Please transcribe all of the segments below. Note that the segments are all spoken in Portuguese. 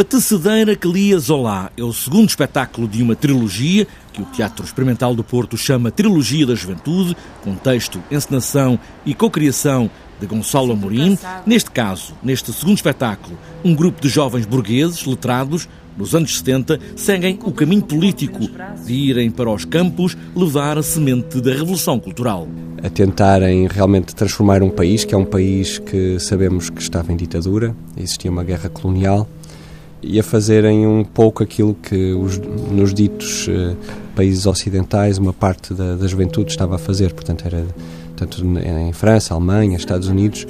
A Tecedeira que lia Zola é o segundo espetáculo de uma trilogia que o Teatro Experimental do Porto chama Trilogia da Juventude, com texto, encenação e cocriação de Gonçalo Amorim. Neste caso, neste segundo espetáculo, um grupo de jovens burgueses, letrados, nos anos 70, seguem o caminho político de irem para os campos levar a semente da revolução cultural. A tentarem realmente transformar um país, que é um país que sabemos que estava em ditadura, existia uma guerra colonial, e a fazerem um pouco aquilo que os, nos ditos uh, países ocidentais uma parte da, da juventude estava a fazer, portanto era tanto em França, Alemanha, Estados Unidos,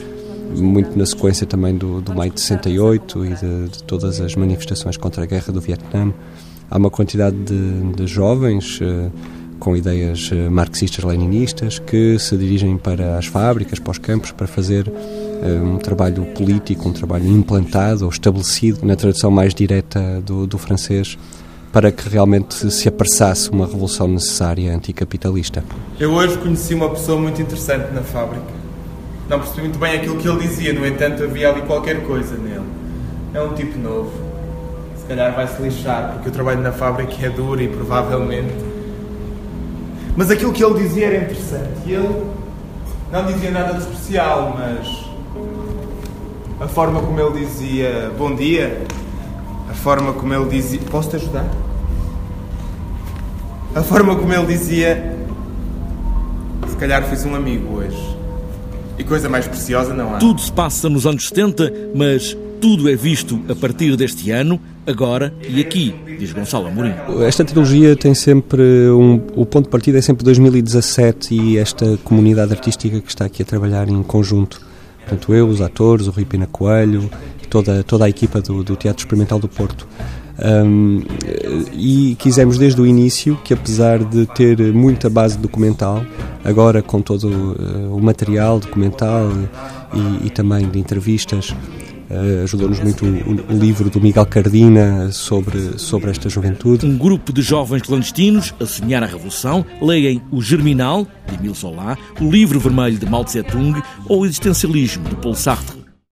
muito na sequência também do, do maio de 68 e de, de, todas as manifestações contra a guerra do Vietnã. Há uma quantidade de, de jovens uh, com ideias uh, marxistas-leninistas que se dirigem para as fábricas, para os campos, para fazer um trabalho político, um trabalho implantado ou estabelecido, na tradução mais direta do, do francês, para que realmente se apressasse uma revolução necessária anticapitalista. Eu hoje conheci uma pessoa muito interessante na fábrica não percebi muito bem aquilo que ele dizia, no entanto havia ali qualquer coisa nele. É um tipo novo. Se calhar vai se lixar, porque o trabalho na fábrica é duro e provavelmente. Mas aquilo que ele dizia era interessante. Ele não dizia nada de especial, mas a forma como ele dizia bom dia, a forma como ele dizia. Posso te ajudar? A forma como ele dizia. Se calhar fiz um amigo hoje. E coisa mais preciosa não há. Tudo se passa nos anos 70, mas tudo é visto a partir deste ano, agora e aqui, diz Gonçalo Amorim. Esta trilogia tem sempre um, o ponto de partida é sempre 2017 e esta comunidade artística que está aqui a trabalhar em conjunto. Portanto, eu, os atores, o Rui Pina Coelho, toda, toda a equipa do, do Teatro Experimental do Porto. Um, e quisemos desde o início que, apesar de ter muita base documental, agora com todo uh, o material documental e, e também de entrevistas, uh, ajudou-nos muito o, o, livro do Miguel Cardina sobre, sobre esta juventude. Um grupo de jovens clandestinos a sonhar a revolução leem O Germinal, de Emile Zola, o Livro Vermelho de Mao Tse Tung ou O Existencialismo, de Paul Sartre.